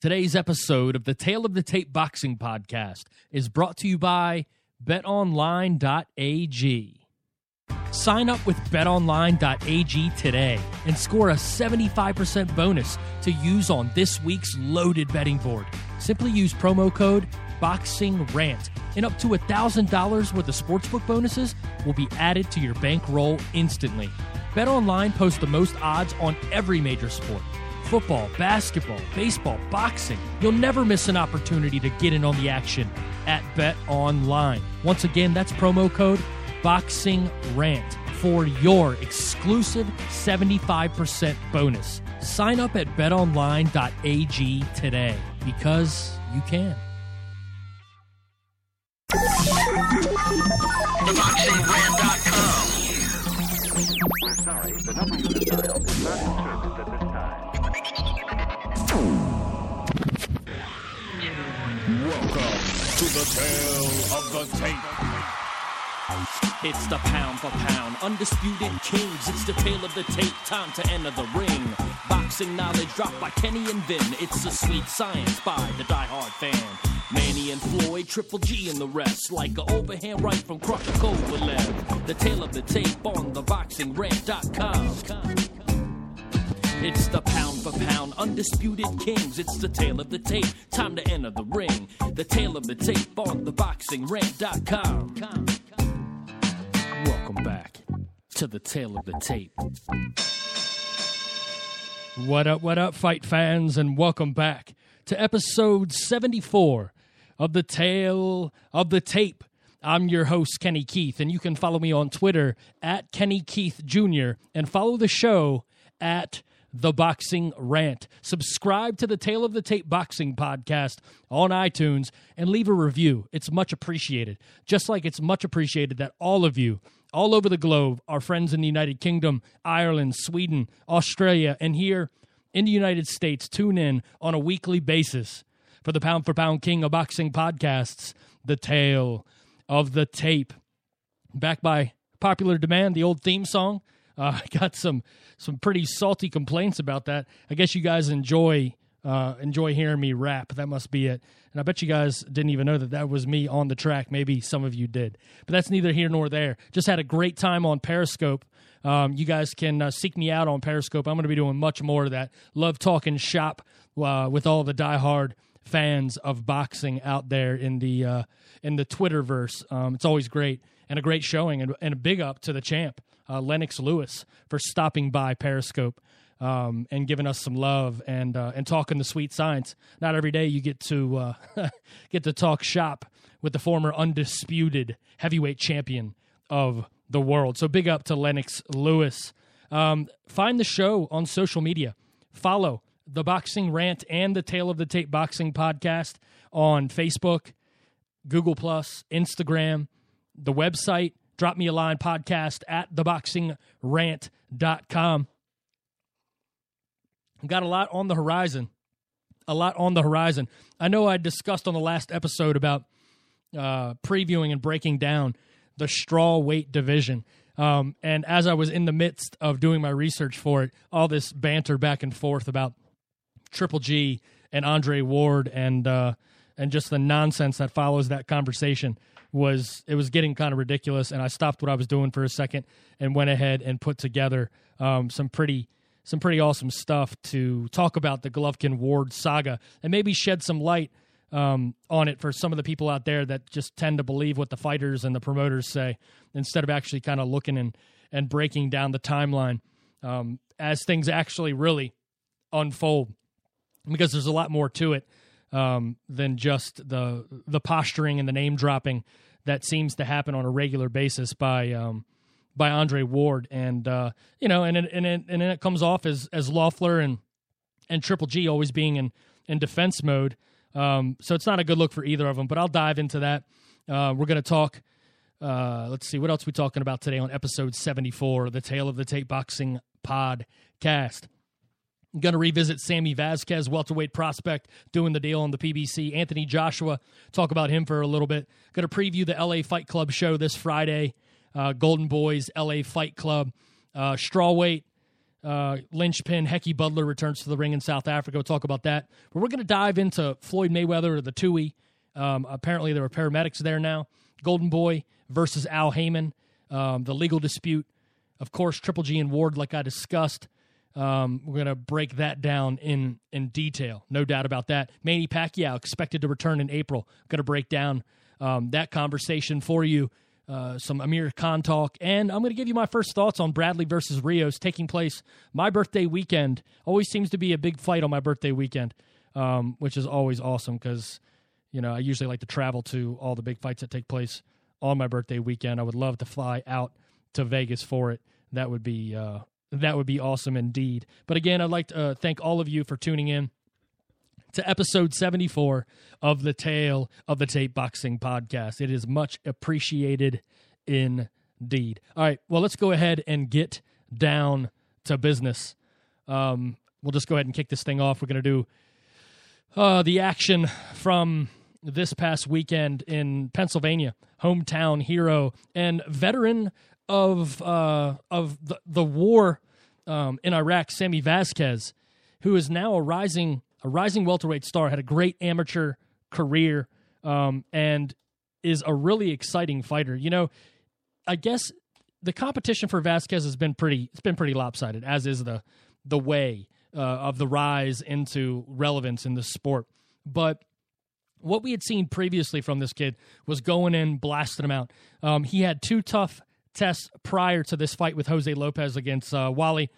Today's episode of the Tale of the Tape Boxing Podcast is brought to you by betonline.ag. Sign up with betonline.ag today and score a 75% bonus to use on this week's loaded betting board. Simply use promo code Boxing Rant, and up to $1,000 worth of sportsbook bonuses will be added to your bankroll instantly. BetOnline posts the most odds on every major sport football, basketball, baseball, boxing. You'll never miss an opportunity to get in on the action at Bet Online. Once again, that's promo code Boxing Rant for your exclusive 75% bonus. Sign up at betonline.ag today because you can. TheBoxingRant.com. We're sorry, the number you have dialed is not to the tale of the tape. It's the pound for pound, undisputed kings. It's the tale of the tape, time to enter the ring. Boxing knowledge dropped by Kenny and Vin. It's the sweet science by the diehard fan. Manny and Floyd, Triple G and the rest, like an overhand right from Crusher Kovalev. The tale of the tape on theboxingrant.com. It's the pound for pound, undisputed kings. It's the tale of the tape, time to enter the ring. The tale of the tape on theboxingrant.com. Welcome back to the tale of the tape. What up, what up, fight fans, and welcome back to episode 74 of the tale of the tape. I'm your host, Kenny Keith, and you can follow me on Twitter at Kenny Keith Jr. and follow the show at The Boxing Rant. Subscribe to the Tale of the Tape Boxing podcast on iTunes and leave a review. It's much appreciated. Just like it's much appreciated that all of you, all over the globe, our friends in the United Kingdom, Ireland, Sweden, Australia, and here in the United States tune in on a weekly basis for the Pound for Pound King of Boxing podcasts, The Tale of the Tape. Back by popular demand, the old theme song. Uh, I got some some pretty salty complaints about that. I guess you guys enjoy uh, enjoy hearing me rap. That must be it. And I bet you guys didn't even know that that was me on the track. Maybe some of you did, but that's neither here nor there. Just had a great time on Periscope. Um, you guys can uh, seek me out on Periscope. I'm going to be doing much more of that. Love talking shop uh, with all the diehard fans of boxing out there in the uh, in the Twitterverse. Um, it's always great and a great showing, and, and a big up to the champ uh, Lennox Lewis for stopping by Periscope um, and giving us some love and uh, and talking the sweet science. Not every day you get to uh, get to talk shop with the former undisputed heavyweight champion of the world. So big up to Lennox Lewis. Um, find the show on social media. Follow the Boxing Rant and the Tale of the Tape Boxing podcast on Facebook, Google Plus, Instagram, the website. Drop me a line podcast at theboxingrant.com. Got a lot on the horizon. A lot on the horizon. I know I discussed on the last episode about uh, previewing and breaking down the straw weight division. Um, and as I was in the midst of doing my research for it, all this banter back and forth about Triple G and Andre Ward and uh, and just the nonsense that follows that conversation was it was getting kind of ridiculous. And I stopped what I was doing for a second and went ahead and put together um, some pretty some pretty awesome stuff to talk about the Golovkin Ward saga and maybe shed some light um, on it for some of the people out there that just tend to believe what the fighters and the promoters say instead of actually kind of looking and and breaking down the timeline um, as things actually really unfold because there's a lot more to it um, than just the the posturing and the name dropping that seems to happen on a regular basis by um, by Andre Ward, and uh, you know, and it, and it, and it comes off as as Loeffler and and Triple G always being in in defense mode. Um, so it's not a good look for either of them. But I'll dive into that. Uh, we're to talk. Uh, let's see what else we're talking about today on episode seventy four, the Tale of the Tape Boxing podcast. I'm going to revisit Sammy Vasquez, welterweight prospect, doing the deal on the PBC. Anthony Joshua, talk about him for a little bit. Going to preview the LA Fight Club show this Friday. Uh, Golden Boys LA Fight Club, uh, strawweight. uh, linchpin Hekkie Budler returns to the ring in South Africa. We'll talk about that. But we're going to dive into Floyd Mayweather or the Tui. Um, apparently, there are paramedics there now. Golden Boy versus Al Haymon. Um, the legal dispute. Of course, Triple G and Ward, like I discussed. Um, we're going to break that down in in detail, no doubt about that. Manny Pacquiao expected to return in April. Going to break down um, that conversation for you. Uh, some Amir Khan talk, and I'm going to give you my first thoughts on Bradley versus Rios taking place my birthday weekend. Always seems to be a big fight on my birthday weekend, um, which is always awesome because you know I usually like to travel to all the big fights that take place on my birthday weekend. I would love to fly out to Vegas for it. That would be uh, that would be awesome indeed. But again, I'd like to uh, thank all of you for tuning in to episode 74 of the Tale of the Tape Boxing podcast. It is much appreciated indeed. All right, well, let's go ahead and get down to business. Um, we'll just go ahead and kick this thing off. We're going to do uh, the action from this past weekend in Pennsylvania, hometown hero and veteran of uh, of the, the war um, in Iraq, Sammy Vasquez, who is now a rising a rising welterweight star, had a great amateur career, um, and is a really exciting fighter. You know, I guess the competition for Vasquez has been pretty it's been pretty lopsided, as is the the way uh, of the rise into relevance in the sport. But what we had seen previously from this kid was going in, blasting him out. Um, he had two tough tests prior to this fight with Jose Lopez against uh, Wally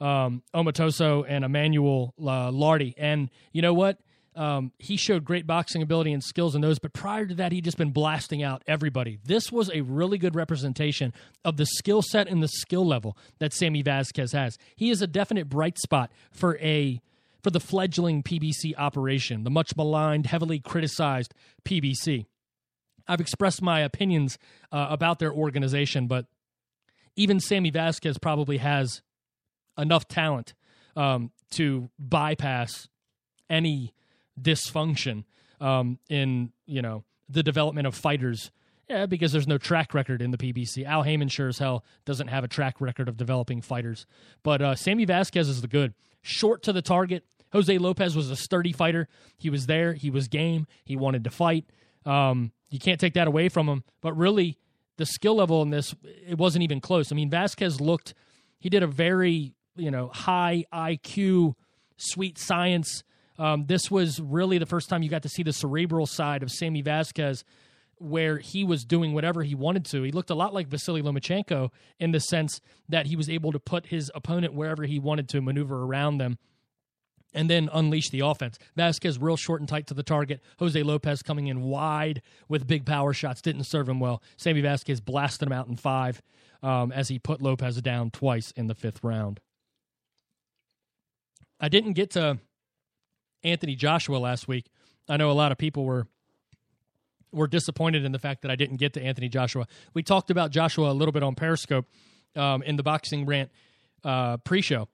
um, Omotoso and Emmanuel uh, Lartey. And you know what? Um, he showed great boxing ability and skills in those, but prior to that, he'd just been blasting out everybody. This was a really good representation of the skill set and the skill level that Sammy Vasquez has. He is a definite bright spot for a for the fledgling PBC operation, the much maligned, heavily criticized PBC. I've expressed my opinions uh, about their organization, but even Sammy Vasquez probably has enough talent um, to bypass any dysfunction um, in you know the development of fighters. Yeah, because there's no track record in the PBC. Al Haymon sure as hell doesn't have a track record of developing fighters. But uh, Sammy Vasquez is the good. Short to the target. Jose Lopez was a sturdy fighter. He was there. He was game. He wanted to fight. Um, you can't take that away from him. But really, the skill level in this, it wasn't even close. I mean, Vasquez looked, he did a very, you know, high IQ, sweet science. Um, this was really the first time you got to see the cerebral side of Sammy Vasquez, where he was doing whatever he wanted to. He looked a lot like Vasily Lomachenko in the sense that he was able to put his opponent wherever he wanted to maneuver around them and then unleash the offense. Vasquez real short and tight to the target. Jose Lopez coming in wide with big power shots didn't serve him well. Sammy Vasquez blasted him out in five um, as he put Lopez down twice in the fifth round. I didn't get to Anthony Joshua last week. I know a lot of people were were disappointed in the fact that I didn't get to Anthony Joshua. We talked about Joshua a little bit on Periscope um, in the boxing rant uh, pre-show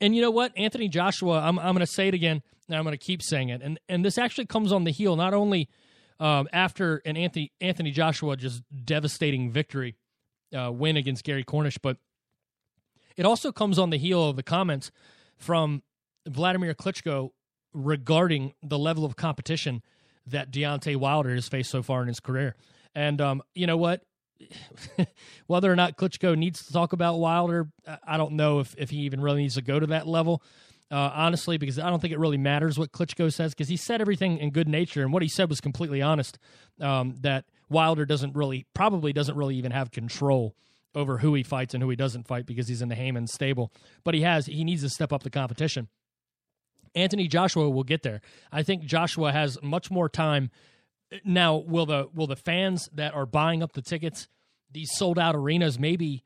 and you know what, Anthony Joshua, I'm I'm going to say it again, and I'm going to keep saying it. And and this actually comes on the heel not only um, after an Anthony Anthony Joshua just devastating victory uh, win against Gary Cornish, but it also comes on the heel of the comments from Vladimir Klitschko regarding the level of competition that Deontay Wilder has faced so far in his career. And um, you know what? whether or not Klitschko needs to talk about Wilder, I don't know if, if he even really needs to go to that level. Uh, honestly, because I don't think it really matters what Klitschko says, because he said everything in good nature, and what he said was completely honest. Um, that Wilder doesn't really, probably doesn't really even have control over who he fights and who he doesn't fight because he's in the Haymon stable. But he has, he needs to step up the competition. Anthony Joshua will get there. I think Joshua has much more time now, will the will the fans that are buying up the tickets, these sold out arenas, maybe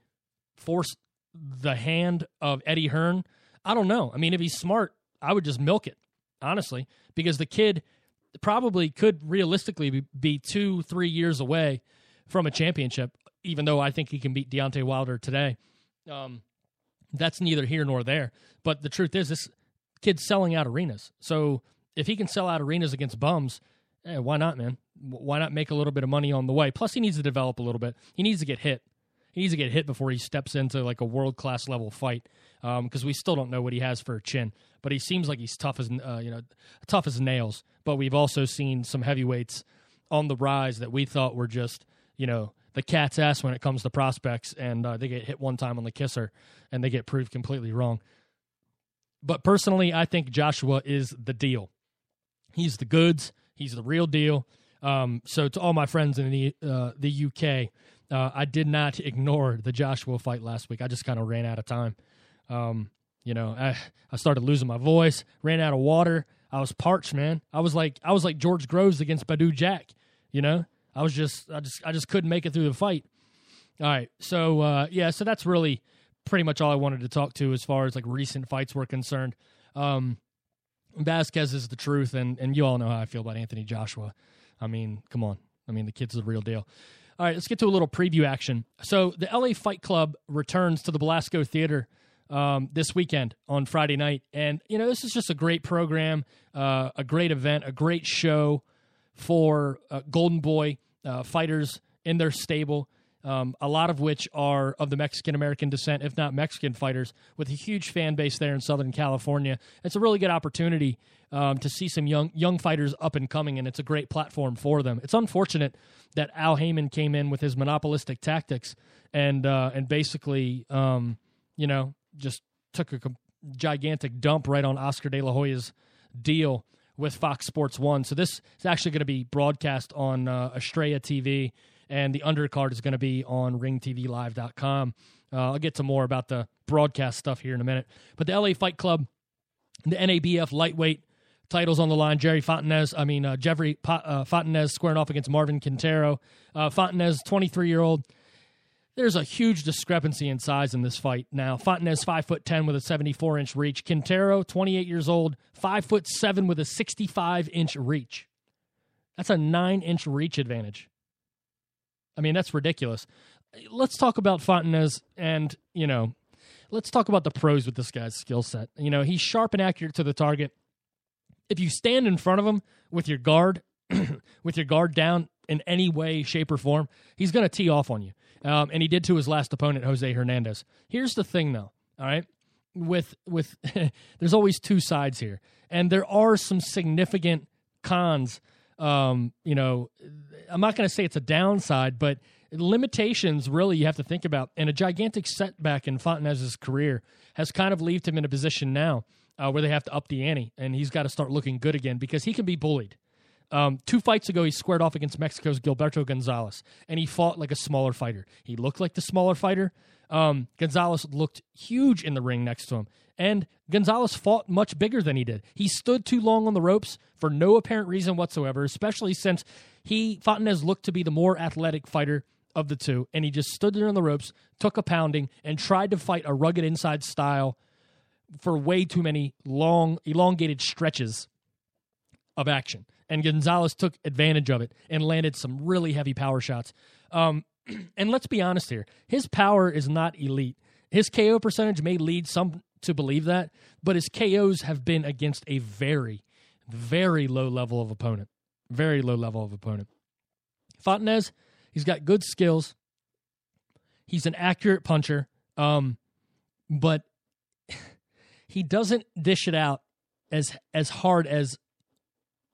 force the hand of Eddie Hearn? I don't know. I mean, if he's smart, I would just milk it, honestly, because the kid probably could realistically be two, three years away from a championship. Even though I think he can beat Deontay Wilder today, um, that's neither here nor there. But the truth is, this kid's selling out arenas. So if he can sell out arenas against bums, why not, man? Why not make a little bit of money on the way? Plus, he needs to develop a little bit. He needs to get hit. He needs to get hit before he steps into like a world class level fight because we still don't know what he has for a chin. But he seems like he's tough as uh, you know tough as nails. But we've also seen some heavyweights on the rise that we thought were just you know the cat's ass when it comes to prospects, and uh, they get hit one time on the kisser and they get proved completely wrong. But personally, I think Joshua is the deal. He's the goods. He's the real deal. Um, so to all my friends in the uh, the UK, uh, I did not ignore the Joshua fight last week. I just kind of ran out of time. Um, you know, I I started losing my voice, ran out of water. I was parched, man. I was like I was like George Groves against Badou Jack. You know, I was just I just I just couldn't make it through the fight. All right, so uh, yeah, so that's really pretty much all I wanted to talk to as far as like recent fights were concerned. Um, Vasquez is the truth, and and you all know how I feel about Anthony Joshua. I mean, come on. I mean, the kid's the real deal. All right, let's get to a little preview action. So the LA Fight Club returns to the Belasco Theater um, this weekend on Friday night, and you know this is just a great program, uh, a great event, a great show for uh, Golden Boy uh, fighters in their stable. Um, a lot of which are of the Mexican American descent, if not Mexican fighters, with a huge fan base there in Southern California. It's a really good opportunity um, to see some young young fighters up and coming, and it's a great platform for them. It's unfortunate that Al Haymon came in with his monopolistic tactics and uh, and basically, um, you know, just took a gigantic dump right on Oscar De La Hoya's deal with Fox Sports One. So this is actually going to be broadcast on uh, Estrella TV and the undercard is going to be on ringtvlive.com. Uh, I'll get to more about the broadcast stuff here in a minute. But the LA Fight Club, the NABF lightweight titles on the line. Jerry Fontanez, I mean, uh, Jeffrey uh, Fontanez squaring off against Marvin Quintero. Uh, Fontanez, 23 year old. There's a huge discrepancy in size in this fight. Now, Fontanez, 5 foot 10 with a 74 inch reach. Quintero, 28 years old, 5 foot 7 with a 65 inch reach. That's a 9 inch reach advantage. I mean, that's ridiculous. Let's talk about Fontanez and, you know, let's talk about the pros with this guy's skill set. You know, he's sharp and accurate to the target. If you stand in front of him with your guard, with your guard down in any way, shape, or form, he's going to tee off on you. Um, and he did to his last opponent, Jose Hernandez. Here's the thing, though. All right, with with there's always two sides here, and there are some significant cons um, you know, I'm not going to say it's a downside, but limitations really you have to think about. And a gigantic setback in Fontanez's career has kind of left him in a position now uh, where they have to up the ante, and he's got to start looking good again because he can be bullied. Um, two fights ago, he squared off against Mexico's Gilberto Gonzalez, and he fought like a smaller fighter. He looked like the smaller fighter. Um, Gonzalez looked huge in the ring next to him, and Gonzalez fought much bigger than he did. He stood too long on the ropes for no apparent reason whatsoever, especially since he Fontanez looked to be the more athletic fighter of the two, and he just stood there on the ropes, took a pounding, and tried to fight a rugged inside style for way too many long, elongated stretches of action. And Gonzalez took advantage of it and landed some really heavy power shots. Um, and let's be honest here, his power is not elite. His KO percentage may lead some to believe that, but his KOs have been against a very, very low level of opponent. Very low level of opponent. Fontanez, he's got good skills. He's an accurate puncher, um, but he doesn't dish it out as as hard as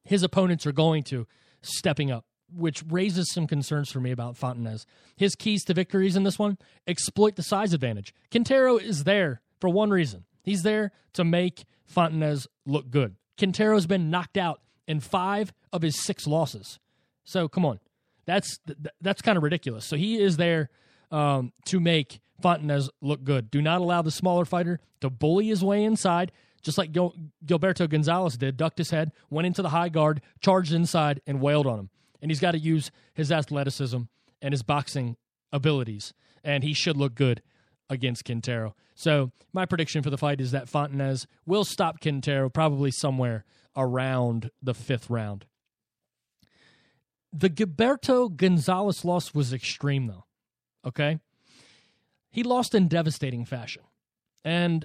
his opponents are going to stepping up, which raises some concerns for me about Fontanez. His keys to victories in this one exploit the size advantage. Quintero is there for one reason. He's there to make Fontanez look good. Quintero's been knocked out in five of his six losses. So come on, that's that's kind of ridiculous. So he is there um, to make Fontanez look good. Do not allow the smaller fighter to bully his way inside, just like Gil- Gilberto Gonzalez did. Ducked his head, went into the high guard, charged inside, and wailed on him. And he's got to use his athleticism and his boxing abilities, and he should look good against Quintero. So my prediction for the fight is that Fontanez will stop Quintero probably somewhere around the fifth round. The Gilberto Gonzalez loss was extreme, though. Okay? He lost in devastating fashion. And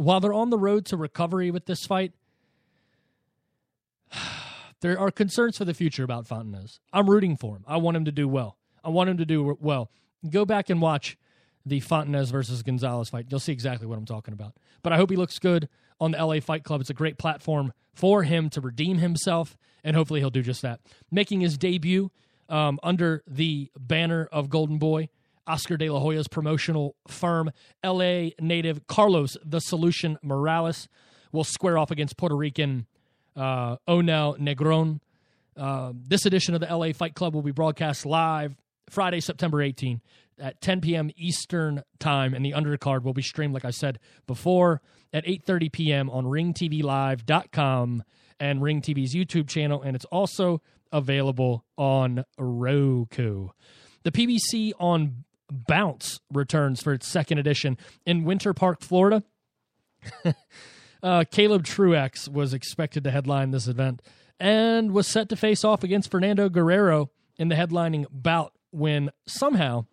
while they're on the road to recovery with this fight, there are concerns for the future about Fontanez. I'm rooting for him. I want him to do well. I want him to do well. go back and watch the Fontanez versus Gonzalez fight. You'll see exactly what I'm talking about. But I hope he looks good on the LA Fight Club. It's a great platform for him to redeem himself, and hopefully he'll do just that. Making his debut um, under the banner of Golden Boy, Oscar De La Hoya's promotional firm, LA native Carlos the Solution Morales will square off against Puerto Rican uh, Onel Negron. Uh, this edition of the LA Fight Club will be broadcast live Friday, September 18 at 10 p.m. Eastern Time, and the undercard will be streamed, like I said before, at 8:30 p.m. on RingTVLive.com and Ring TV's YouTube channel, and it's also available on Roku. The PBC on Bounce returns for its second edition in Winter Park, Florida. uh, Caleb Truax was expected to headline this event and was set to face off against Fernando Guerrero in the headlining bout when somehow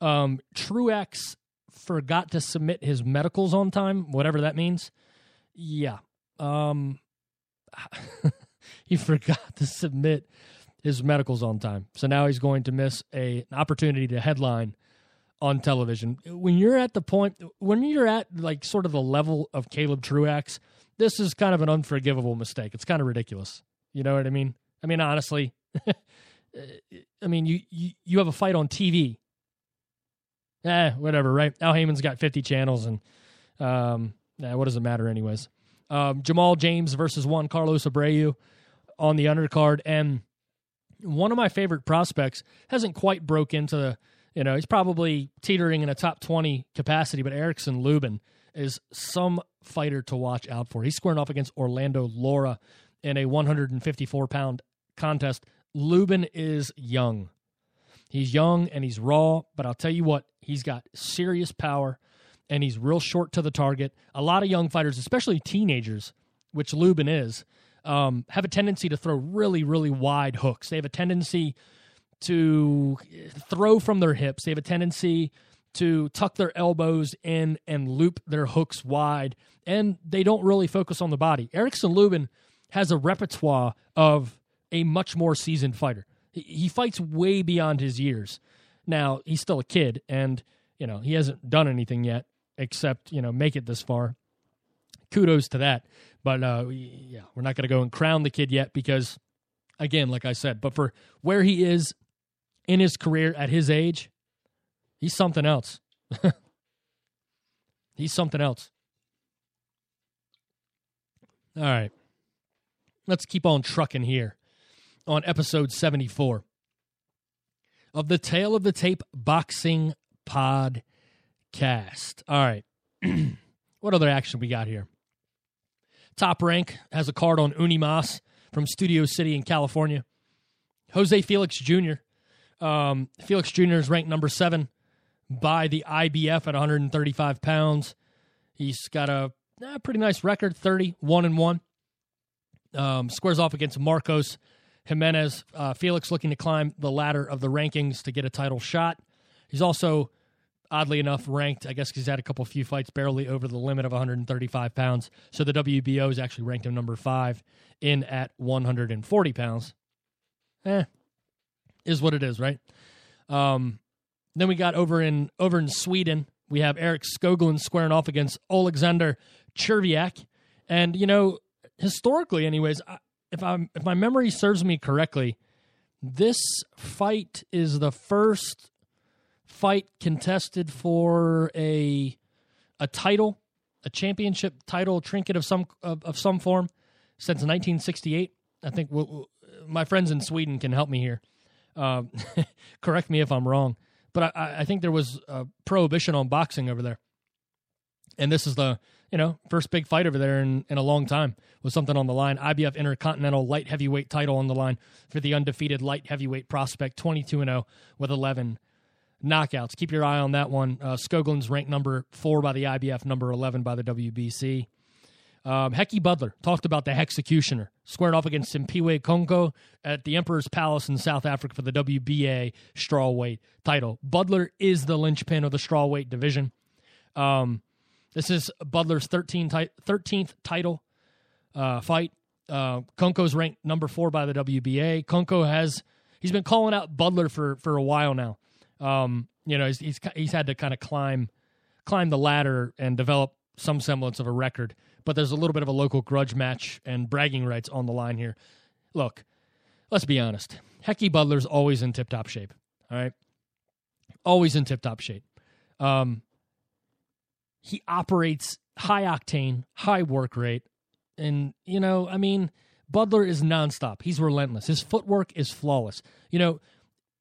um, Truax forgot to submit his medicals on time, whatever that means. Yeah. Um, he forgot to submit his medicals on time. So now he's going to miss a, an opportunity to headline on television. When you're at the point, when you're at like sort of the level of Caleb Truax, this is kind of an unforgivable mistake. It's kind of ridiculous. You know what I mean? I mean, honestly, I mean, you, you, you have a fight on TV. Eh, whatever, right? Al Haymon's got 50 channels, and um, eh, what does it matter, anyways? Um, Jamal James versus Juan Carlos Abreu on the undercard, and one of my favorite prospects hasn't quite broke into the you know, he's probably teetering in a top 20 capacity, but Erickson Lubin is some fighter to watch out for. He's squaring off against Orlando Lara in a 154 pound contest. Lubin is young. He's young and he's raw, but I'll tell you what, he's got serious power and he's real short to the target. A lot of young fighters, especially teenagers, which Lubin is, um, have a tendency to throw really, really wide hooks. They have a tendency to throw from their hips. They have a tendency to tuck their elbows in and loop their hooks wide, and they don't really focus on the body. Erickson Lubin has a repertoire of a much more seasoned fighter. He fights way beyond his years. Now, he's still a kid, and, you know, he hasn't done anything yet except, you know, make it this far. Kudos to that. But, uh, yeah, we're not going to go and crown the kid yet because, again, like I said, but for where he is in his career at his age, he's something else. he's something else. All right. Let's keep on trucking here on episode 74 of the Tale of the Tape Boxing Podcast. All right. what other action we got here? Top Rank has a card on Unimas from Studio City in California. Jose Felix Jr. Um, Felix Jr. is ranked number seven by the IBF at 135 pounds. He's got a eh, pretty nice record 30, 1 and 1. Um, squares off against Marcos Jimenez. Uh, Felix looking to climb the ladder of the rankings to get a title shot. He's also, oddly enough, ranked, I guess he's had a couple few fights barely over the limit of 135 pounds. So the WBO is actually ranked him number five in at 140 pounds. Eh, is what it is, right? Um, then we got over in over in Sweden, we have Eric Skoglund squaring off against Alexander Cherviak, and you know, historically, anyways, if I'm if my memory serves me correctly, this fight is the first fight contested for a a title, a championship title, trinket of some of, of some form since 1968. I think w- w- my friends in Sweden can help me here. Uh, correct me if I'm wrong, but I, I think there was a prohibition on boxing over there, and this is the you know first big fight over there in, in a long time with something on the line. IBF Intercontinental Light Heavyweight title on the line for the undefeated light heavyweight prospect, 22 and 0 with 11 knockouts. Keep your eye on that one. Uh, Skoglund's ranked number four by the IBF, number 11 by the WBC. Um, Hekkie Budler talked about the Executioner, squared off against Simpiwe Konko at the Emperor's Palace in South Africa for the WBA strawweight title. Budler is the linchpin of the strawweight division. Um, this is 13 ti- 13th title uh, fight. Uh, Konko's ranked number four by the WBA. Konko has he's been calling out Budler for for a while now. Um, you know, he's, he's he's had to kind of climb climb the ladder and develop some semblance of a record. But there's a little bit of a local grudge match and bragging rights on the line here. Look, let's be honest. Hekkie Budler's always in tip top shape. All right, always in tip top shape. Um, he operates high octane, high work rate, and you know, I mean, Budler is nonstop. He's relentless. His footwork is flawless. You know,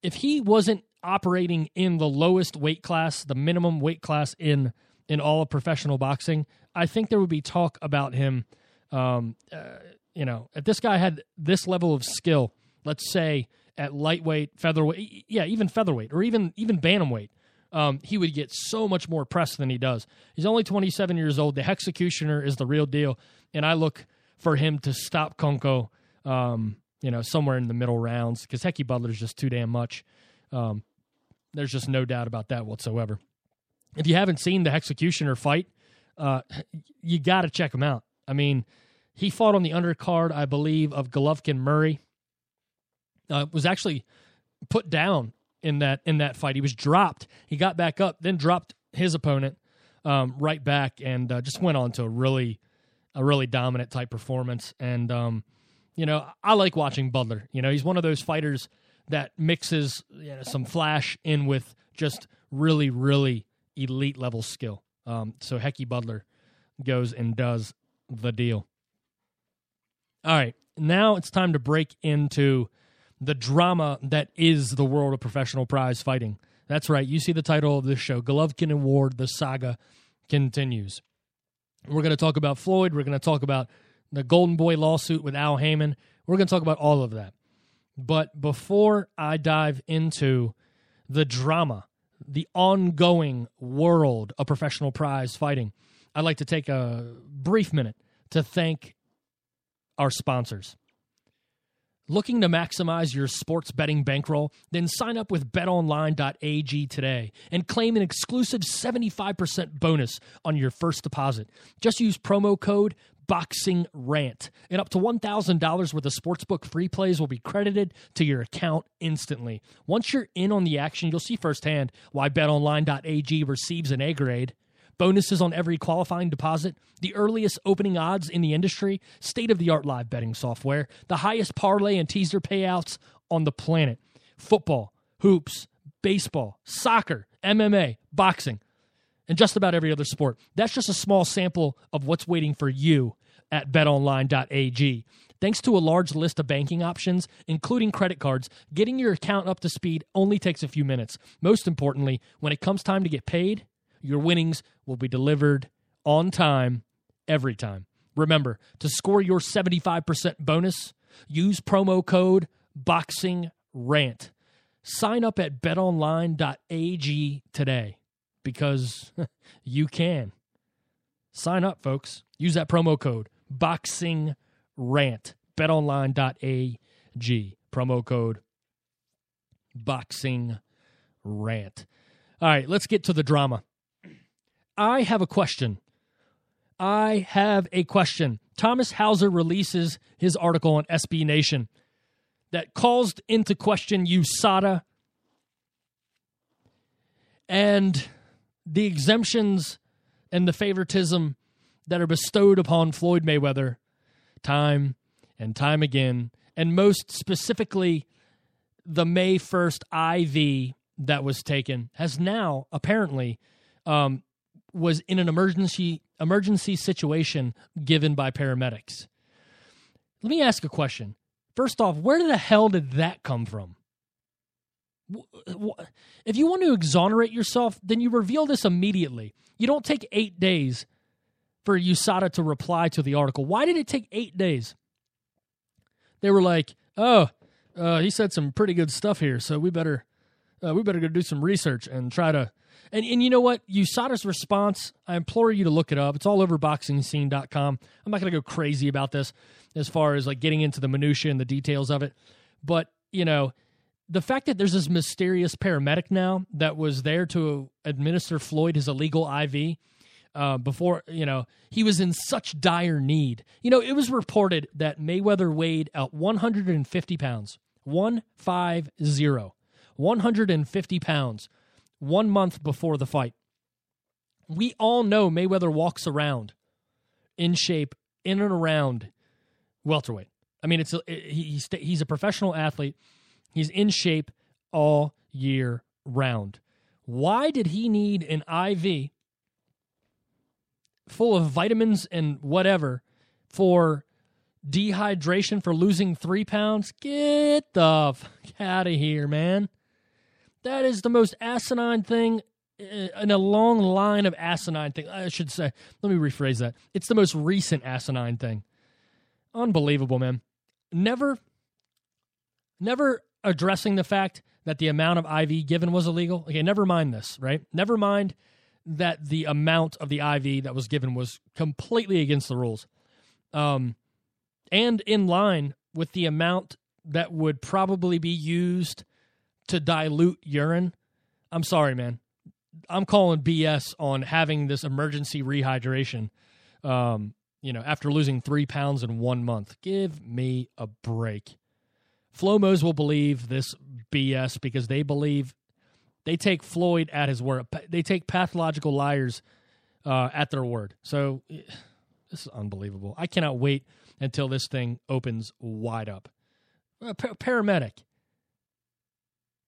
if he wasn't operating in the lowest weight class, the minimum weight class in in all of professional boxing, I think there would be talk about him. Um, uh, you know, if this guy had this level of skill, let's say at lightweight, featherweight, yeah, even featherweight or even even bantamweight, um, he would get so much more press than he does. He's only 27 years old. The executioner is the real deal, and I look for him to stop Konko, um, you know, somewhere in the middle rounds because Hekkie Budler's just too damn much. Um, there's just no doubt about that whatsoever. If you haven't seen the executioner fight, uh, you got to check him out. I mean, he fought on the undercard, I believe, of Golovkin Murray. Uh, was actually put down in that in that fight. He was dropped. He got back up, then dropped his opponent um, right back, and uh, just went on to a really a really dominant type performance. And um, you know, I like watching Budler. You know, he's one of those fighters that mixes you know, some flash in with just really, really elite level skill. Um, so Hekkie Budler goes and does the deal. All right, now it's time to break into the drama that is the world of professional prize fighting. That's right. You see the title of this show, Golovkin Ward, the saga continues. We're going to talk about Floyd. We're going to talk about the Golden Boy lawsuit with Al Haymon. We're going to talk about all of that. But before I dive into the drama, the ongoing world of professional prize fighting, I'd like to take a brief minute to thank our sponsors. Looking to maximize your sports betting bankroll? Then sign up with betonline.ag today and claim an exclusive 75% bonus on your first deposit. Just use promo code Boxing Rant, and up to $1,000 worth of sportsbook free plays will be credited to your account instantly. Once you're in on the action, you'll see firsthand why betonline.ag receives an A grade. Bonuses on every qualifying deposit, the earliest opening odds in the industry, state of the art live betting software, the highest parlay and teaser payouts on the planet, football, hoops, baseball, soccer, MMA, boxing, and just about every other sport. That's just a small sample of what's waiting for you at betonline.ag. Thanks to a large list of banking options, including credit cards, getting your account up to speed only takes a few minutes. Most importantly, when it comes time to get paid, your winnings will be delivered on time every time. Remember, to score your 75% bonus, use promo code Boxing Rant. Sign up at betonline.ag today because you can. Sign up, folks. Use that promo code Boxing Rant. BetOnline.ag. Promo code Boxing Rant. All right, let's get to the drama. I have a question. I have a question. Thomas Hauser releases his article on SB Nation that calls into question USADA and the exemptions and the favoritism that are bestowed upon Floyd Mayweather time and time again, and most specifically, the May 1st IV that was taken has now apparently um, was in an emergency emergency situation given by paramedics. Let me ask a question. First off, where the hell did that come from? If you want to exonerate yourself, then you reveal this immediately. You don't take eight days for USADA to reply to the article. Why did it take eight days? They were like, "Oh, uh, he said some pretty good stuff here, so we better uh, we better go do some research and try to." And and you know what? USADA's response, I implore you to look it up. It's all over boxingscene.com. I'm not going to go crazy about this as far as like getting into the minutia and the details of it, but you know, the fact that there's this mysterious paramedic now that was there to administer Floyd his illegal IV uh, before, you know, he was in such dire need. You know, it was reported that Mayweather weighed at 150 pounds, 150, 150 pounds, one month before the fight. We all know Mayweather walks around in shape, in and around welterweight. I mean, it's a, he, he's he's a professional athlete. He's in shape all year round. Why did he need an IV full of vitamins and whatever for dehydration for losing three pounds? Get the fuck out of here, man. That is the most asinine thing uh, in a long line of asinine thing. I should say. Let me rephrase that. It's the most recent asinine thing. Unbelievable, man. Never, never addressing the fact that the amount of IV given was illegal. Okay, never mind this, right? Never mind that the amount of the IV that was given was completely against the rules. Um, and in line with the amount that would probably be used to dilute urine. I'm sorry, man. I'm calling BS on having this emergency rehydration. Um, you know, after losing three pounds in one month, give me a break. Flomos will believe this BS because they believe they take Floyd at his word. They take pathological liars uh, at their word. So this is unbelievable. I cannot wait until this thing opens wide up. A pa- paramedic.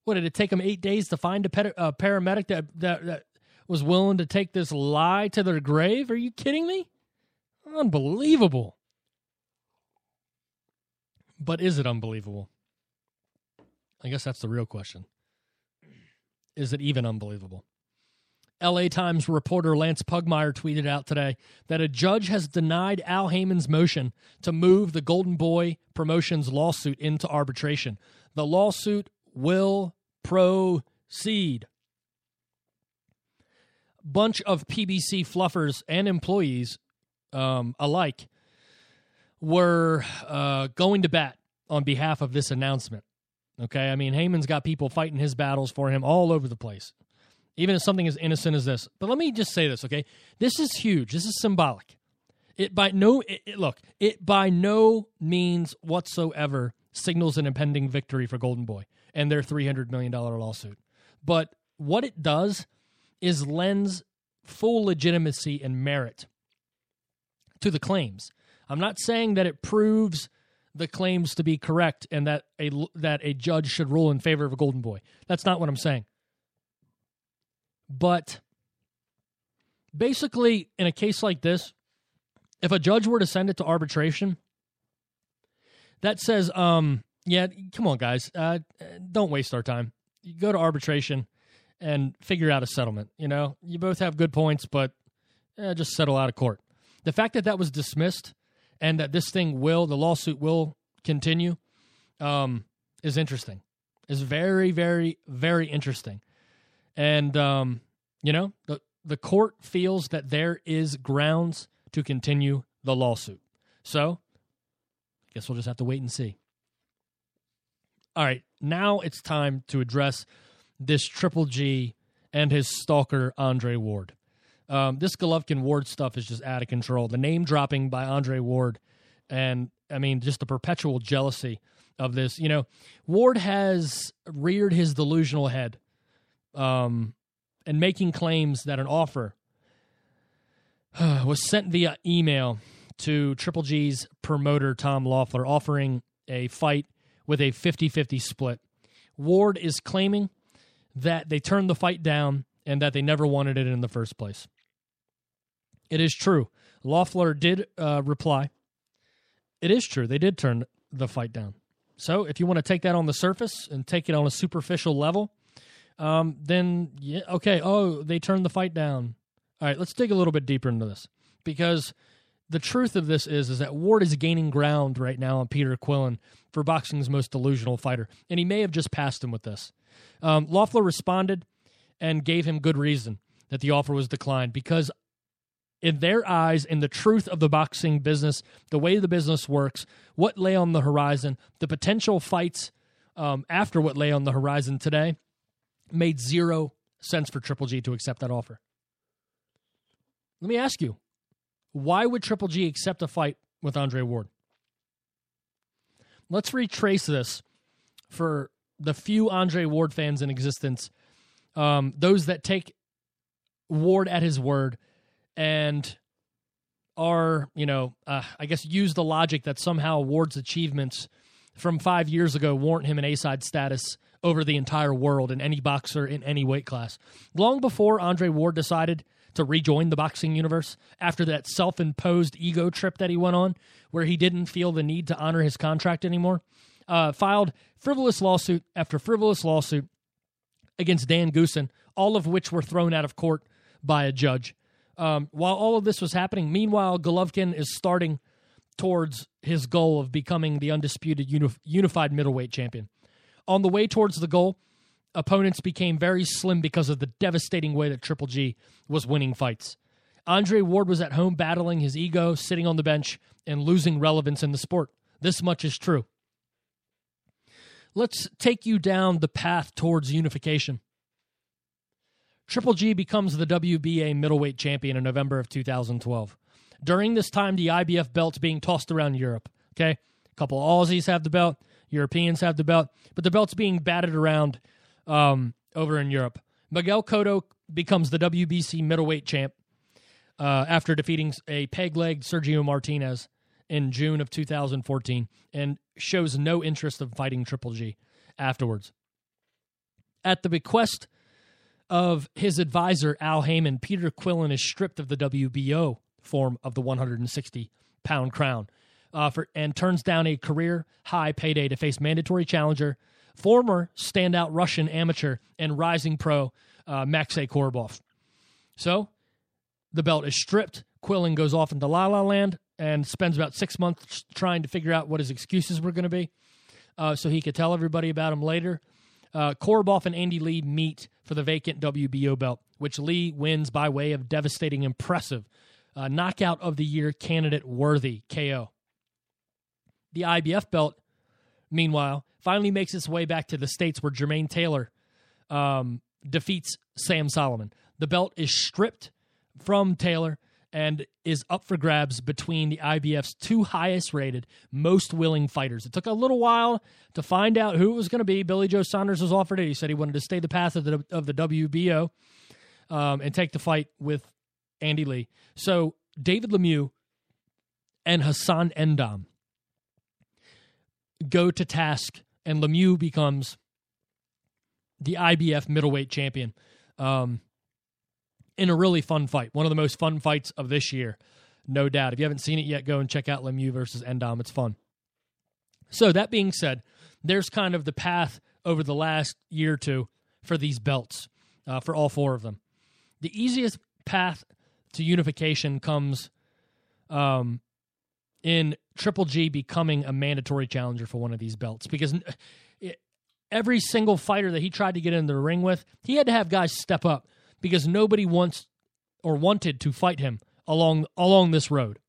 What did it take them eight days to find a, a paramedic that, that that was willing to take this lie to their grave? Are you kidding me? Unbelievable. But is it unbelievable? I guess that's the real question. Is it even unbelievable? LA Times reporter Lance Pugmire tweeted out today that a judge has denied Al Haymon's motion to move the Golden Boy Promotions lawsuit into arbitration. The lawsuit will proceed. Bunch of PBC fluffers and employees um, alike were uh, going to bat on behalf of this announcement. Okay, I mean Haymon's got people fighting his battles for him all over the place, even if something as innocent as this. But let me just say this, okay? This is huge. This is symbolic. It by no it, it, look. It by no means whatsoever signals an impending victory for Golden Boy and their three hundred million dollar lawsuit. But what it does is lends full legitimacy and merit to the claims. I'm not saying that it proves the claims to be correct and that a that a judge should rule in favor of a golden boy. That's not what I'm saying. But basically in a case like this, if a judge were to send it to arbitration, that says um yeah, come on guys, uh don't waste our time. You go to arbitration and figure out a settlement, you know? You both have good points, but eh, just settle out of court. The fact that that was dismissed and that this thing will, the lawsuit will continue, um, is interesting. Is very, very, very interesting. And um, you know, the the court feels that there is grounds to continue the lawsuit. So, I guess we'll just have to wait and see. All right, now it's time to address this Triple G and his stalker Andre Ward. Um, this Golovkin Ward stuff is just out of control. The name dropping by Andre Ward, and I mean, just the perpetual jealousy of this. You know, Ward has reared his delusional head, um, and making claims that an offer was sent via email to Triple G's promoter Tom Loeffler, offering a fight with a 50-50 split. Ward is claiming that they turned the fight down and that they never wanted it in the first place. It is true. Loeffler did uh, reply. It is true. They did turn the fight down. So if you want to take that on the surface and take it on a superficial level, um, then yeah, okay. Oh, they turned the fight down. All right, let's dig a little bit deeper into this because the truth of this is is that Ward is gaining ground right now on Peter Quillin for boxing's most delusional fighter, and he may have just passed him with this. Um, Loeffler responded and gave him good reason that the offer was declined because in their eyes, in the truth of the boxing business, the way the business works, what lay on the horizon, the potential fights um, after what lay on the horizon today, made zero sense for Triple G to accept that offer. Let me ask you, why would Triple G accept a fight with Andre Ward? Let's retrace this for the few Andre Ward fans in existence, um, those that take Ward at his word and are, you know, uh, I guess use the logic that somehow Ward's achievements from five years ago warrant him an A side status over the entire world in any boxer in any weight class. Long before Andre Ward decided to rejoin the boxing universe after that self imposed ego trip that he went on, where he didn't feel the need to honor his contract anymore, uh, filed frivolous lawsuit after frivolous lawsuit against Dan Goossen, all of which were thrown out of court by a judge. Um, while all of this was happening, meanwhile, Golovkin is starting towards his goal of becoming the undisputed uni- unified middleweight champion. On the way towards the goal, opponents became very slim because of the devastating way that Triple G was winning fights. Andre Ward was at home battling his ego, sitting on the bench, and losing relevance in the sport. This much is true. Let's take you down the path towards unification. Triple G becomes the WBA middleweight champion in November of 2012. During this time, the IBF belt's being tossed around Europe. Okay, a couple of Aussies have the belt, Europeans have the belt, but the belt's being batted around um, over in Europe. Miguel Cotto becomes the WBC middleweight champ uh, after defeating a peg-legged Sergio Martinez in June of 2014, and shows no interest of fighting Triple G afterwards. At the bequest of his advisor Al Haymon, Peter Quillin is stripped of the WBO form of the 160 pound crown uh, for, and turns down a career high payday to face mandatory challenger, former standout Russian amateur and rising pro uh, Maxey Korobov. So the belt is stripped. Quillin goes off into La La Land and spends about six months trying to figure out what his excuses were going to be uh, so he could tell everybody about him later. Uh, Korobov and Andy Lee meet for the vacant WBO belt, which Lee wins by way of devastating, impressive uh, knockout of the year candidate worthy KO. The IBF belt, meanwhile, finally makes its way back to the States where Jermaine Taylor um, defeats Sam Soliman. The belt is stripped from Taylor and is up for grabs between the IBF's two highest rated, most willing fighters. It took a little while to find out who it was going to be. Billy Joe Saunders was offered it. He said he wanted to stay the path of the, of the WBO um, and take the fight with Andy Lee. So David Lemieux and Hassan N'Dam go to task, and Lemieux becomes the IBF middleweight champion. Um, in a really fun fight, one of the most fun fights of this year, no doubt. If you haven't seen it yet, go and check out Lemieux versus N'Dam. It's fun. So that being said, there's kind of the path over the last year or two for these belts, uh, for all four of them. The easiest path to unification comes um, in Triple G becoming a mandatory challenger for one of these belts because every single fighter that he tried to get in the ring with, he had to have guys step up because nobody wants or wanted to fight him along along this road.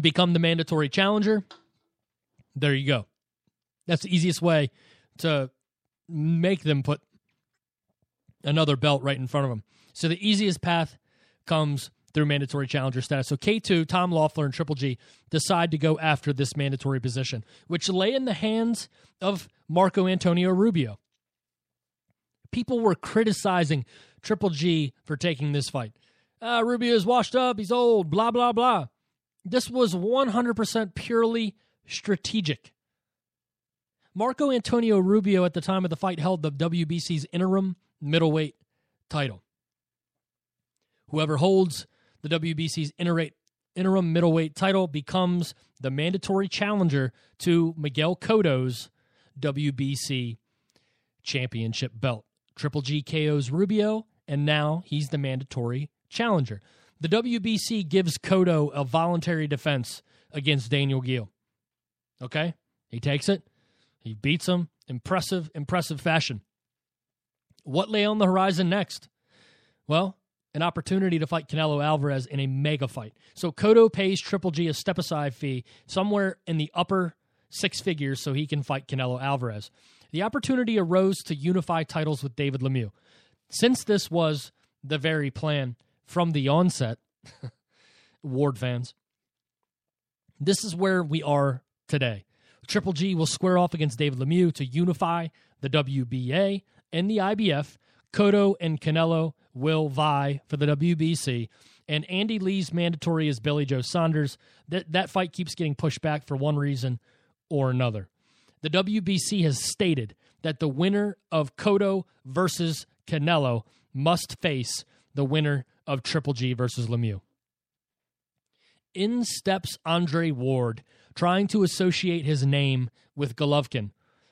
Become the mandatory challenger. There you go. That's the easiest way to make them put another belt right in front of them. So the easiest path comes through mandatory challenger status. So K2, Tom Loeffler, and Triple G decide to go after this mandatory position, which lay in the hands of Marco Antonio Rubio. People were criticizing Triple G for taking this fight. Uh, is washed up, he's old, blah, blah, blah. This was 100% purely strategic. Marco Antonio Rubio, at the time of the fight, held the WBC's interim middleweight title. Whoever holds the WBC's interim middleweight title becomes the mandatory challenger to Miguel Cotto's WBC championship belt. Triple G KO's Rubio, and now he's the mandatory challenger. The WBC gives Cotto a voluntary defense against Daniel Geale. Okay? He takes it. He beats him. Impressive, impressive fashion. What lay on the horizon next? Well, an opportunity to fight Canelo Alvarez in a mega fight. So Cotto pays Triple G a step aside fee somewhere in the upper six figures so he can fight Canelo Alvarez. The opportunity arose to unify titles with David Lemieux. Since this was the very plan from the onset, Ward fans, this is where we are today. Triple G will square off against David Lemieux to unify the WBA and the IBF. Cotto and Canelo will vie for the WBC. And Andy Lee's mandatory is Billy Joe Saunders. That, that fight keeps getting pushed back for one reason or another. The WBC has stated that the winner of Cotto versus Canelo must face the winner of Triple G versus Lemieux. In steps Andre Ward, trying to associate his name with Golovkin,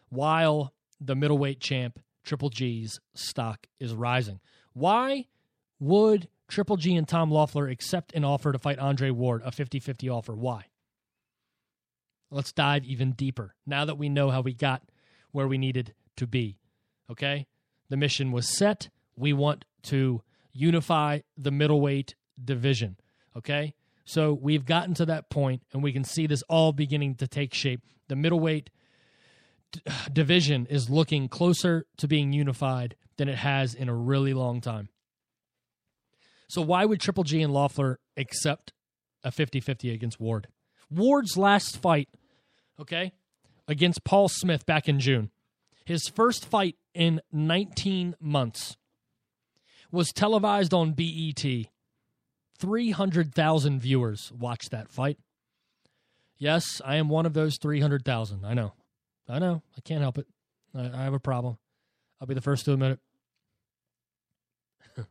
while the middleweight champ Triple G's stock is rising. Why would Triple G and Tom Loeffler accept an offer to fight Andre Ward, a 50 50 offer? Why? Let's dive even deeper now that we know how we got where we needed to be. Okay? The mission was set. We want to unify the middleweight division. Okay? So we've gotten to that point and we can see this all beginning to take shape. The middleweight d- division is looking closer to being unified than it has in a really long time. So why would Triple G and Loeffler accept a 50-50 against Ward? Ward's last fight, okay, against Paul Smith back in June. His first fight in 19 months was televised on BET. 300,000 viewers watched that fight. Yes, I am one of those 300,000. I know. I know. I can't help it. I, I have a problem. I'll be the first to admit it.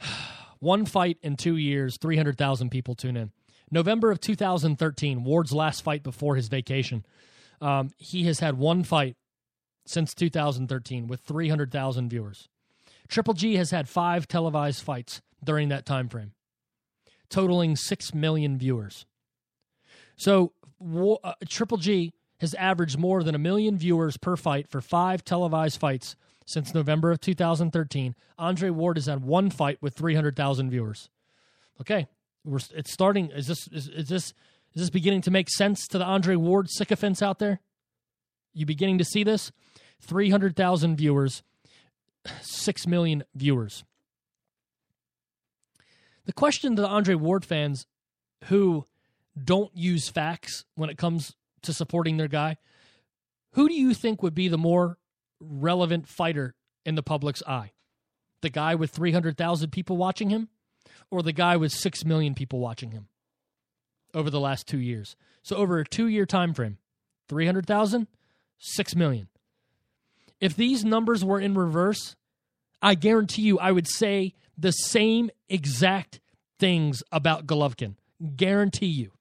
One fight in two years, 300,000 people tune in. November of 2013, Ward's last fight before his vacation. Um, he has had one fight since 2013 with 300,000 viewers. Triple G has had five televised fights during that time frame, totaling 6 million viewers. So uh, Triple G has averaged more than a million viewers per fight for five televised fights since November of 2013. Andre Ward has had one fight with 300,000 viewers. Okay, we're it's starting. Is this is, is this is this beginning to make sense to the Andre Ward sycophants out there? You beginning to see this? 300,000 viewers, 6 million viewers. The question to the Andre Ward fans who don't use facts when it comes to supporting their guy, who do you think would be the more relevant fighter in the public's eye? The guy with 300,000 people watching him or the guy with 6 million people watching him over the last 2 years? So over a 2-year time frame, 300,000, 6 million. If these numbers were in reverse, I guarantee you I would say the same exact things about Golovkin. Guarantee you.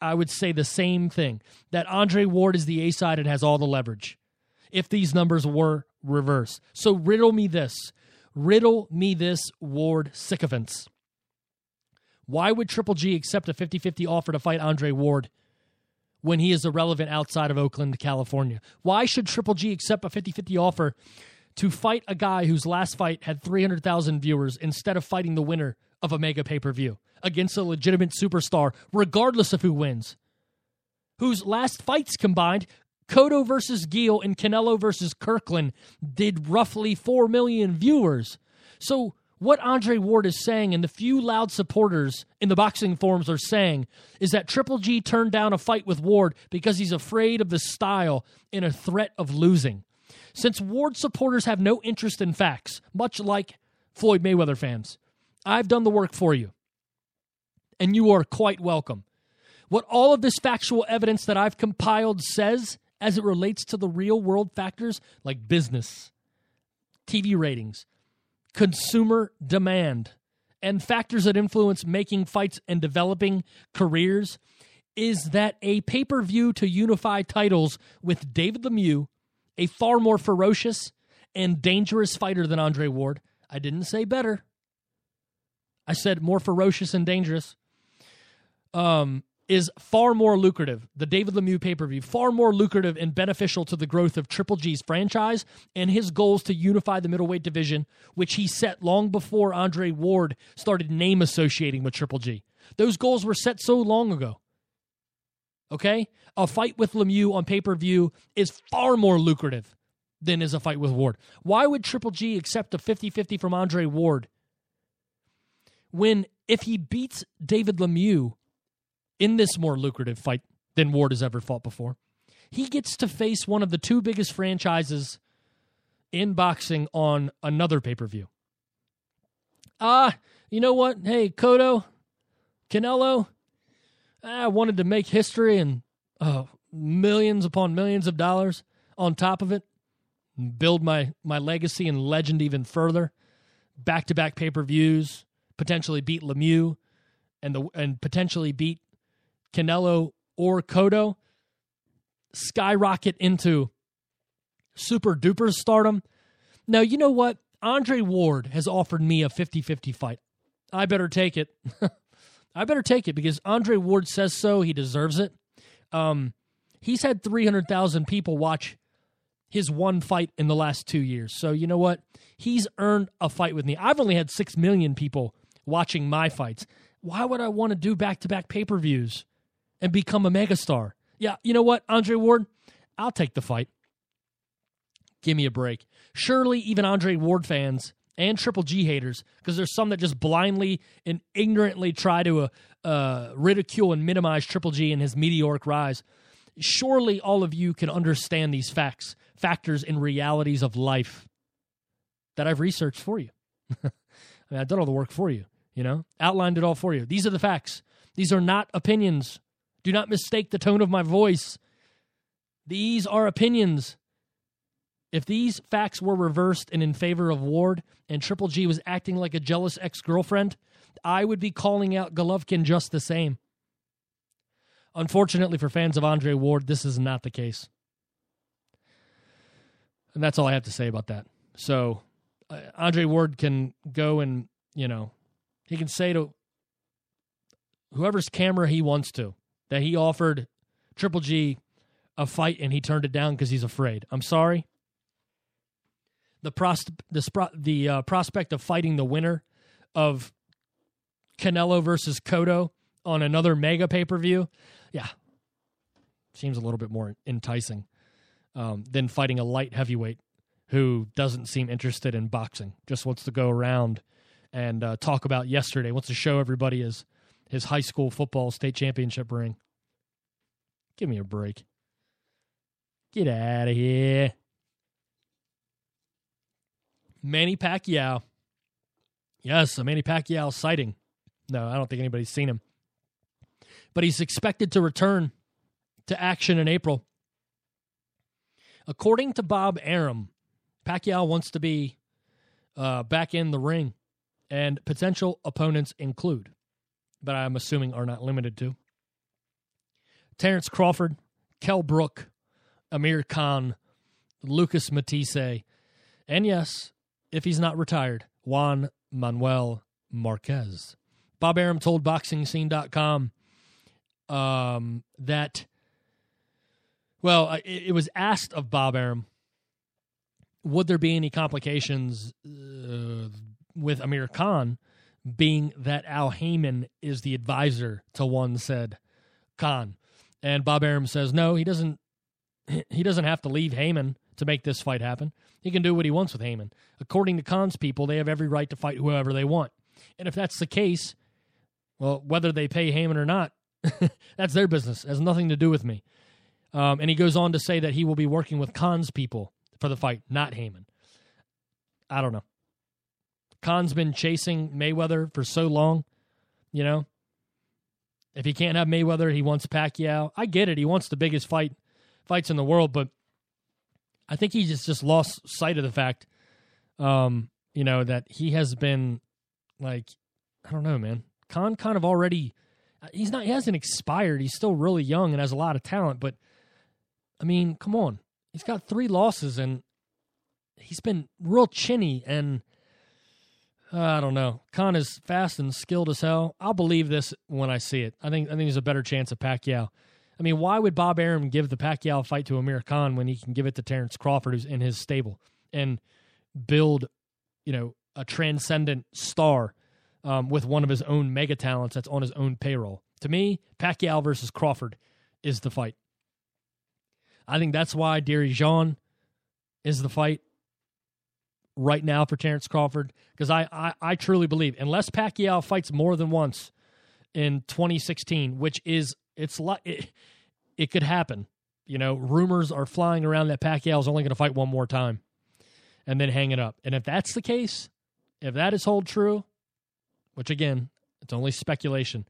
I would say the same thing that Andre Ward is the A side and has all the leverage if these numbers were reversed. So riddle me this. Riddle me this, Ward sycophants. Why would Triple G accept a 50 50 offer to fight Andre Ward when he is irrelevant outside of Oakland, California? Why should Triple G accept a 50 50 offer to fight a guy whose last fight had 300,000 viewers instead of fighting the winner of a mega pay per view against a legitimate superstar, regardless of who wins? Whose last fights combined, Cotto versus Geale and Canelo versus Kirkland, did roughly 4 million viewers. So, what Andre Ward is saying, and the few loud supporters in the boxing forums are saying, is that Triple G turned down a fight with Ward because he's afraid of the style and a threat of losing. Since Ward supporters have no interest in facts, much like Floyd Mayweather fans, I've done the work for you. And you are quite welcome. What all of this factual evidence that I've compiled says as it relates to the real world factors like business, TV ratings, consumer demand, and factors that influence making fights and developing careers is that a pay per view to unify titles with David Lemieux, a far more ferocious and dangerous fighter than Andre Ward, I didn't say better. I said more ferocious and dangerous. Um, is far more lucrative. The David Lemieux pay per view, far more lucrative and beneficial to the growth of Triple G's franchise and his goals to unify the middleweight division, which he set long before Andre Ward started name associating with Triple G. Those goals were set so long ago. Okay? A fight with Lemieux on pay per view is far more lucrative than is a fight with Ward. Why would Triple G accept a 50 50 from Andre Ward when, if he beats David Lemieux, in this more lucrative fight than Ward has ever fought before. He gets to face one of the two biggest franchises in boxing on another pay per view. Ah, you know what? Hey, Cotto, Canelo, I wanted to make history and uh, millions upon millions of dollars on top of it, build my my legacy and legend even further. Back to back pay per views, potentially beat Lemieux, and the and potentially beat Canelo or Cotto. Skyrocket into super duper stardom. Now, you know what? Andre Ward has offered me a 50 50 fight. I better take it. I better take it because Andre Ward says so. He deserves it. Um, he's had 300,000 people watch his one fight in the last two years. So, you know what? He's earned a fight with me. I've only had 6 million people watching my fights. Why would I want to do back to back pay per views and become a megastar? Yeah, you know what, Andre Ward? I'll take the fight. Give me a break. Surely, even Andre Ward fans and Triple G haters, because there's some that just blindly and ignorantly try to uh, uh, ridicule and minimize Triple G and his meteoric rise. Surely, all of you can understand these facts, factors, and realities of life that I've researched for you. I mean, I've done all the work for you, you know, outlined it all for you. These are the facts. These are not opinions. Do not mistake the tone of my voice. These are opinions. If these facts were reversed and in favor of Ward and Triple G was acting like a jealous ex girlfriend, I would be calling out Golovkin just the same. Unfortunately for fans of Andre Ward, this is not the case. And that's all I have to say about that. So, uh, Andre Ward can go and, you know, he can say to whoever's camera he wants to that he offered Triple G a fight and he turned it down because he's afraid. I'm sorry the pros- the, the uh, prospect of fighting the winner of Canelo versus Cotto on another mega pay per view, yeah, seems a little bit more enticing um, than fighting a light heavyweight who doesn't seem interested in boxing, just wants to go around and uh, talk about yesterday, wants to show everybody his his high school football state championship ring. Give me a break. Get out of here. Manny Pacquiao. Yes, a Manny Pacquiao sighting. No, I don't think anybody's seen him. But he's expected to return to action in April. According to Bob Arum, Pacquiao wants to be uh, back in the ring, and potential opponents include, but I'm assuming are not limited to, Terrence Crawford, Kell Brook, Amir Khan, Lucas Matthysse, and yes, if he's not retired, Juan Manuel Marquez. Bob Arum told BoxingScene.com um, that, well, it, it, was asked of Bob Arum, would there be any complications uh, with Amir Khan, being that Al Haymon is the advisor to one said Khan? And Bob Arum says, no, he doesn't. He doesn't have to leave Haymon to make this fight happen. He can do what he wants with Haymon. According to Khan's people, they have every right to fight whoever they want. And if that's the case, well, whether they pay Haymon or not, that's their business. It has nothing to do with me. Um, and he goes on to say that he will be working with Khan's people for the fight, not Haymon. I don't know. Khan's been chasing Mayweather for so long, you know. If he can't have Mayweather, he wants Pacquiao. I get it. He wants the biggest fight fights in the world, but I think he just just lost sight of the fact, um, you know, that he has been like, I don't know, man. Khan kind of already, he's not, he hasn't expired. He's still really young and has a lot of talent, but I mean, come on, he's got three losses and he's been real chinny and. I don't know. Khan is fast and skilled as hell. I'll believe this when I see it. I think I think there's a better chance of Pacquiao. I mean, why would Bob Arum give the Pacquiao fight to Amir Khan when he can give it to Terrence Crawford, who's in his stable, and build, you know, a transcendent star um, with one of his own mega talents that's on his own payroll? To me, Pacquiao versus Crawford is the fight. I think that's why Dierry Jean is the fight right now for Terrence Crawford because I, I, I truly believe unless Pacquiao fights more than once in 2016, which is it's like it, it could happen. You know, rumors are flying around that Pacquiao is only going to fight one more time and then hang it up. And if that's the case, if that is hold true, which again, it's only speculation,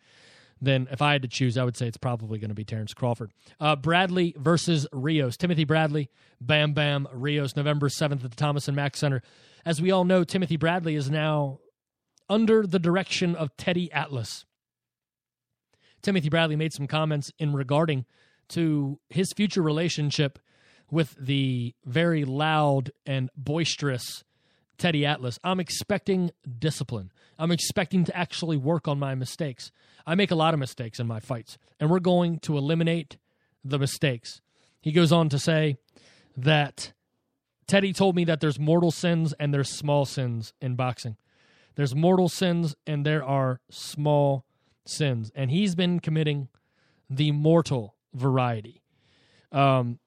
then if I had to choose, I would say it's probably going to be Terrence Crawford. Uh, Bradley versus Rios. Timothy Bradley, Bam Bam Rios, November 7th at the Thomas and Mack Center. As we all know, Timothy Bradley is now under the direction of Teddy Atlas. Timothy Bradley made some comments in regarding to his future relationship with the very loud and boisterous Teddy Atlas. I'm expecting discipline. I'm expecting to actually work on my mistakes. I make a lot of mistakes in my fights, and we're going to eliminate the mistakes. He goes on to say that Teddy told me that there's mortal sins and there's small sins in boxing. There's mortal sins and there are small sins. And he's been committing the mortal variety. Um,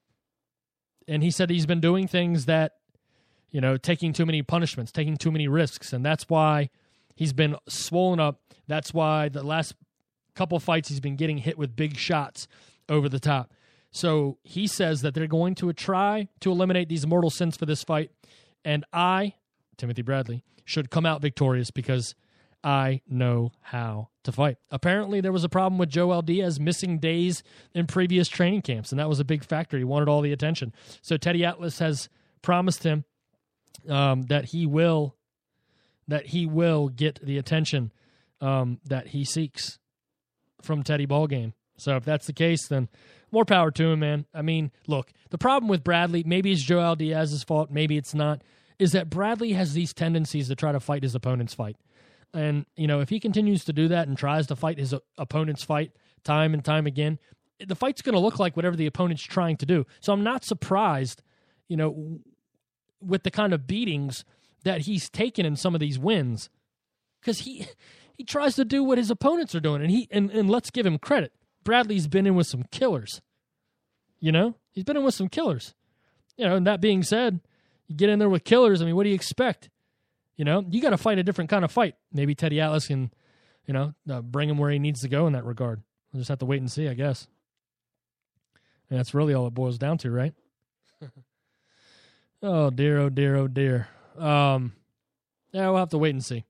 and he said he's been doing things that, you know, taking too many punishments, taking too many risks. And that's why he's been swollen up. That's why the last couple fights he's been getting hit with big shots over the top. So he says that they're going to try to eliminate these mortal sins for this fight. And I, Timothy Bradley, should come out victorious because I know how to fight. Apparently, there was a problem with Joel Diaz missing days in previous training camps, and that was a big factor. He wanted all the attention. So Teddy Atlas has promised him um, that he will that he will get the attention um, that he seeks from Teddy Ballgame. So if that's the case, then more power to him, man. I mean, look, the problem with Bradley, maybe it's Joel Diaz's fault, maybe it's not, is that Bradley has these tendencies to try to fight his opponent's fight. And, you know, if he continues to do that and tries to fight his opponent's fight time and time again, the fight's going to look like whatever the opponent's trying to do. So I'm not surprised, you know, with the kind of beatings that he's taken in some of these wins. Because he he tries to do what his opponents are doing and he and, and let's give him credit. Bradley's been in with some killers you know? He's been in with some killers. You know and that being said you get in there with killers i mean what do you expect? You know you got to fight a different kind of fight. Maybe teddy atlas can you know uh, bring him where he needs to go in that regard. We'll just have to wait and see i guess. And that's really all it boils down to right? Oh dear oh dear oh dear um, yeah, we'll have to wait and see.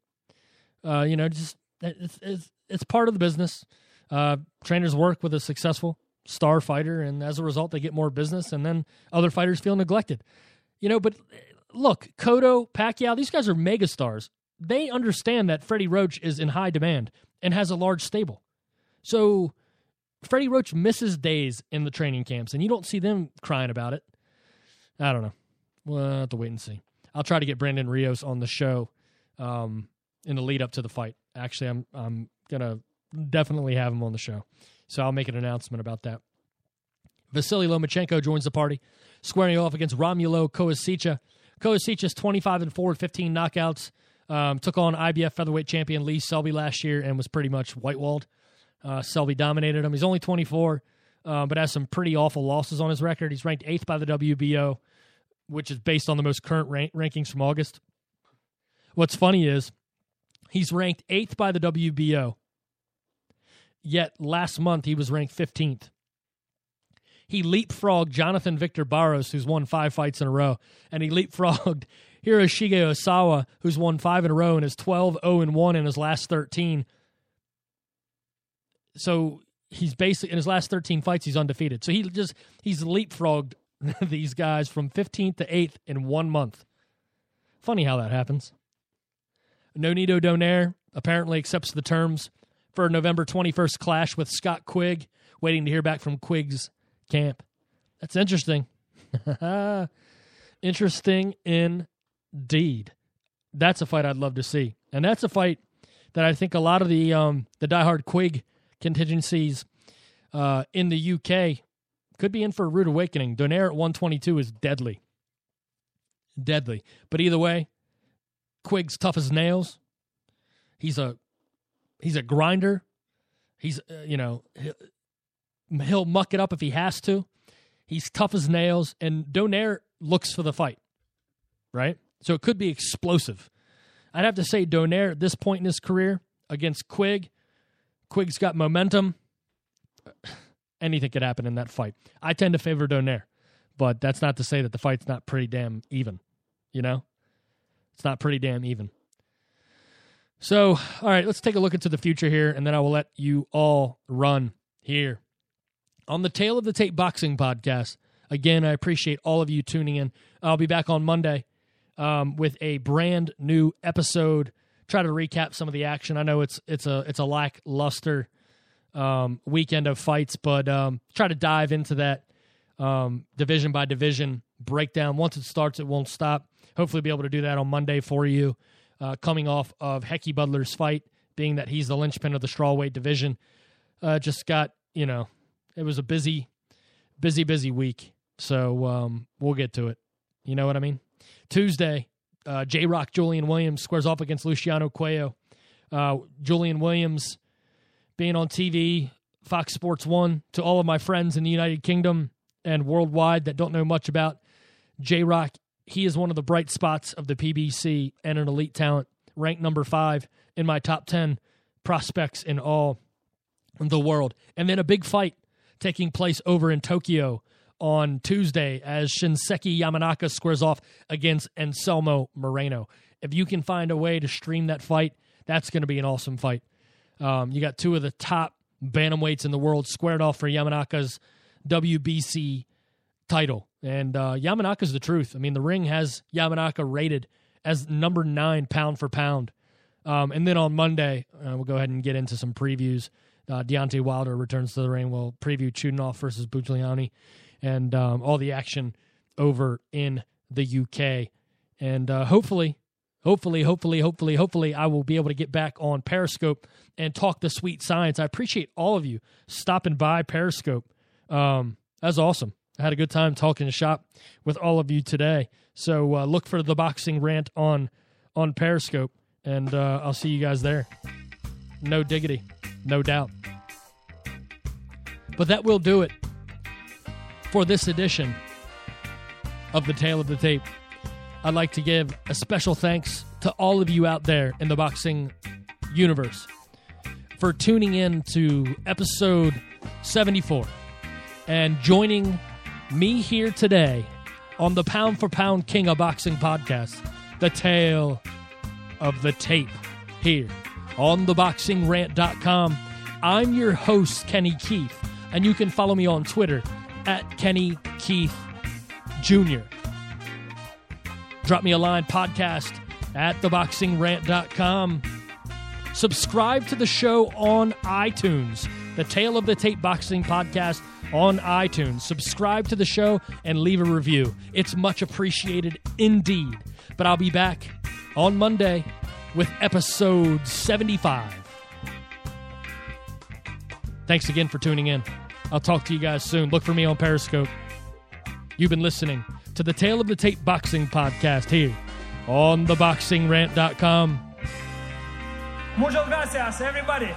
Uh, you know, just it's it's, it's part of the business. Uh, trainers work with a successful star fighter, and as a result, they get more business, and then other fighters feel neglected. You know, but look, Cotto, Pacquiao, these guys are megastars. They understand that Freddie Roach is in high demand and has a large stable. So Freddie Roach misses days in the training camps, and you don't see them crying about it. I don't know. We'll have to wait and see. I'll try to get Brandon Rios on the show um, in the lead up to the fight. Actually, I'm I'm gonna definitely have him on the show, so I'll make an announcement about that. Vasily Lomachenko joins the party, squaring off against Romulo Koasicha. Koasicha's 25 and 4, 15 knockouts. Um, took on IBF featherweight champion Lee Selby last year and was pretty much whitewalled. Uh, Selby dominated him. He's only 24, uh, but has some pretty awful losses on his record. He's ranked eighth by the WBO which is based on the most current rank- rankings from August. What's funny is he's ranked eighth by the WBO, yet last month he was ranked 15th. He leapfrogged Jonathan Victor Barros, who's won five fights in a row, and he leapfrogged Hiroshige Osawa, who's won five in a row and is 12 0 1 in his last 13. So he's basically in his last 13 fights he's undefeated. So he just he's leapfrogged these guys from 15th to 8th in one month. Funny how that happens. Nonito Donaire apparently accepts the terms for a November 21st clash with Scott Quigg, waiting to hear back from Quigg's camp. That's interesting. interesting indeed. That's a fight I'd love to see. And that's a fight that I think a lot of the um, the diehard Quigg contingencies uh, in the UK could be in for a rude awakening. Donaire at 122 is deadly. Deadly. But either way, Quigg's tough as nails. He's a he's a grinder. He's uh, you know he'll, he'll muck it up if he has to. He's tough as nails, and Donaire looks for the fight, right? So it could be explosive. I'd have to say Donaire at this point in his career against Quigg. Quigg's got momentum anything could happen in that fight. I tend to favor Donaire, but that's not to say that the fight's not pretty damn even. You know, it's not pretty damn even. So, all right, let's take a look into the future here, and then I will let you all run here on the Tale of the Tape Boxing podcast. Again, I appreciate all of you tuning in. I'll be back on Monday um, with a brand new episode. Try to recap some of the action. I know it's it's a it's a lackluster um, weekend of fights, but um, try to dive into that um, division by division breakdown. Once it starts, it won't stop. Hopefully, be able to do that on Monday for you. Uh, coming off of Hekkie Budler's fight, being that he's the linchpin of the strawweight division, uh, just got you know, it was a busy, busy, busy week. So um, we'll get to it. You know what I mean? Tuesday, uh, J Rock Julian Williams squares off against Luciano Cuello. Uh, Julian Williams being on TV, Fox Sports One, to all of my friends in the United Kingdom and worldwide that don't know much about J Rock, he is one of the bright spots of the PBC and an elite talent, ranked number five in my top 10 prospects in all the world. And then a big fight taking place over in Tokyo on Tuesday as Shinsuke Yamanaka squares off against Anselmo Moreno. If you can find a way to stream that fight, that's going to be an awesome fight. Um, you got two of the top bantamweights in the world squared off for Yamanaka's WBC title. And uh, Yamanaka's the truth. I mean, the ring has Yamanaka rated as number nine pound for pound. Um, and then on Monday, uh, we'll go ahead and get into some previews. Uh, Deontay Wilder returns to the ring. We'll preview Chudinov versus Buglioni and um, all the action over in the UK. And uh, hopefully, hopefully, hopefully, hopefully, hopefully, I will be able to get back on Periscope and talk the sweet science. I appreciate all of you stopping by Periscope. Um, that's awesome. I had a good time talking shop with all of you today. So uh, look for the boxing rant on on Periscope, and uh, I'll see you guys there. No diggity, no doubt. But that will do it for this edition of the Tale of the Tape. I'd like to give a special thanks to all of you out there in the boxing universe for tuning in to episode 74 and joining me here today on the Pound for Pound King of Boxing podcast, the tale of the tape here on theboxingrant.com. I'm your host, Kenny Keith, and you can follow me on Twitter at Kenny Keith Jr. Drop me a line podcast at theboxingrant.com. Subscribe to the show on iTunes, the Tale of the Tape Boxing Podcast on iTunes. Subscribe to the show and leave a review. It's much appreciated indeed. But I'll be back on Monday with episode 75. Thanks again for tuning in. I'll talk to you guys soon. Look for me on Periscope. You've been listening to the Tale of the Tape Boxing Podcast here on theboxingrant.com. Muchas gracias, everybody.